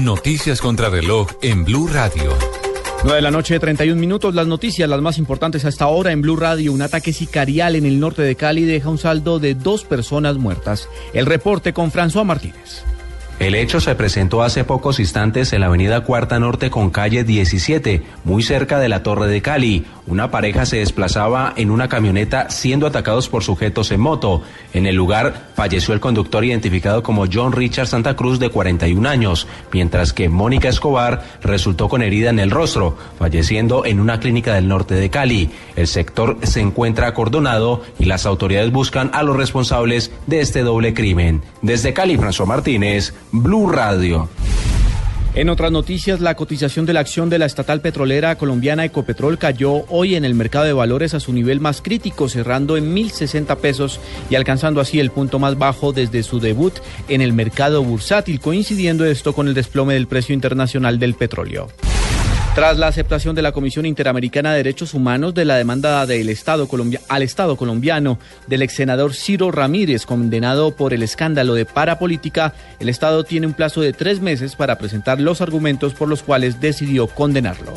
Noticias contra reloj en Blue Radio. 9 de la noche, 31 minutos. Las noticias, las más importantes hasta ahora en Blue Radio. Un ataque sicarial en el norte de Cali deja un saldo de dos personas muertas. El reporte con François Martínez. El hecho se presentó hace pocos instantes en la avenida Cuarta Norte con calle 17, muy cerca de la Torre de Cali. Una pareja se desplazaba en una camioneta siendo atacados por sujetos en moto. En el lugar falleció el conductor identificado como John Richard Santa Cruz de 41 años, mientras que Mónica Escobar resultó con herida en el rostro, falleciendo en una clínica del norte de Cali. El sector se encuentra acordonado y las autoridades buscan a los responsables de este doble crimen. Desde Cali, François Martínez. Blue Radio. En otras noticias, la cotización de la acción de la estatal petrolera colombiana Ecopetrol cayó hoy en el mercado de valores a su nivel más crítico, cerrando en 1.060 pesos y alcanzando así el punto más bajo desde su debut en el mercado bursátil, coincidiendo esto con el desplome del precio internacional del petróleo. Tras la aceptación de la Comisión Interamericana de Derechos Humanos de la demanda del Estado al Estado colombiano del ex senador Ciro Ramírez, condenado por el escándalo de parapolítica, el Estado tiene un plazo de tres meses para presentar los argumentos por los cuales decidió condenarlo.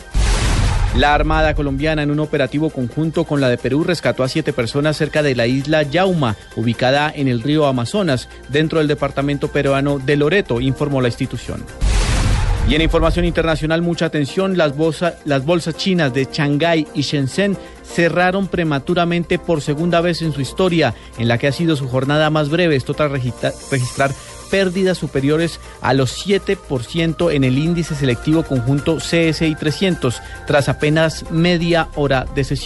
La Armada colombiana en un operativo conjunto con la de Perú rescató a siete personas cerca de la isla Yauma, ubicada en el río Amazonas, dentro del departamento peruano de Loreto, informó la institución. Y en información internacional, mucha atención, las, las bolsas chinas de Shanghái y Shenzhen cerraron prematuramente por segunda vez en su historia, en la que ha sido su jornada más breve, esto tras registrar pérdidas superiores a los 7% en el índice selectivo conjunto CSI 300, tras apenas media hora de sesión.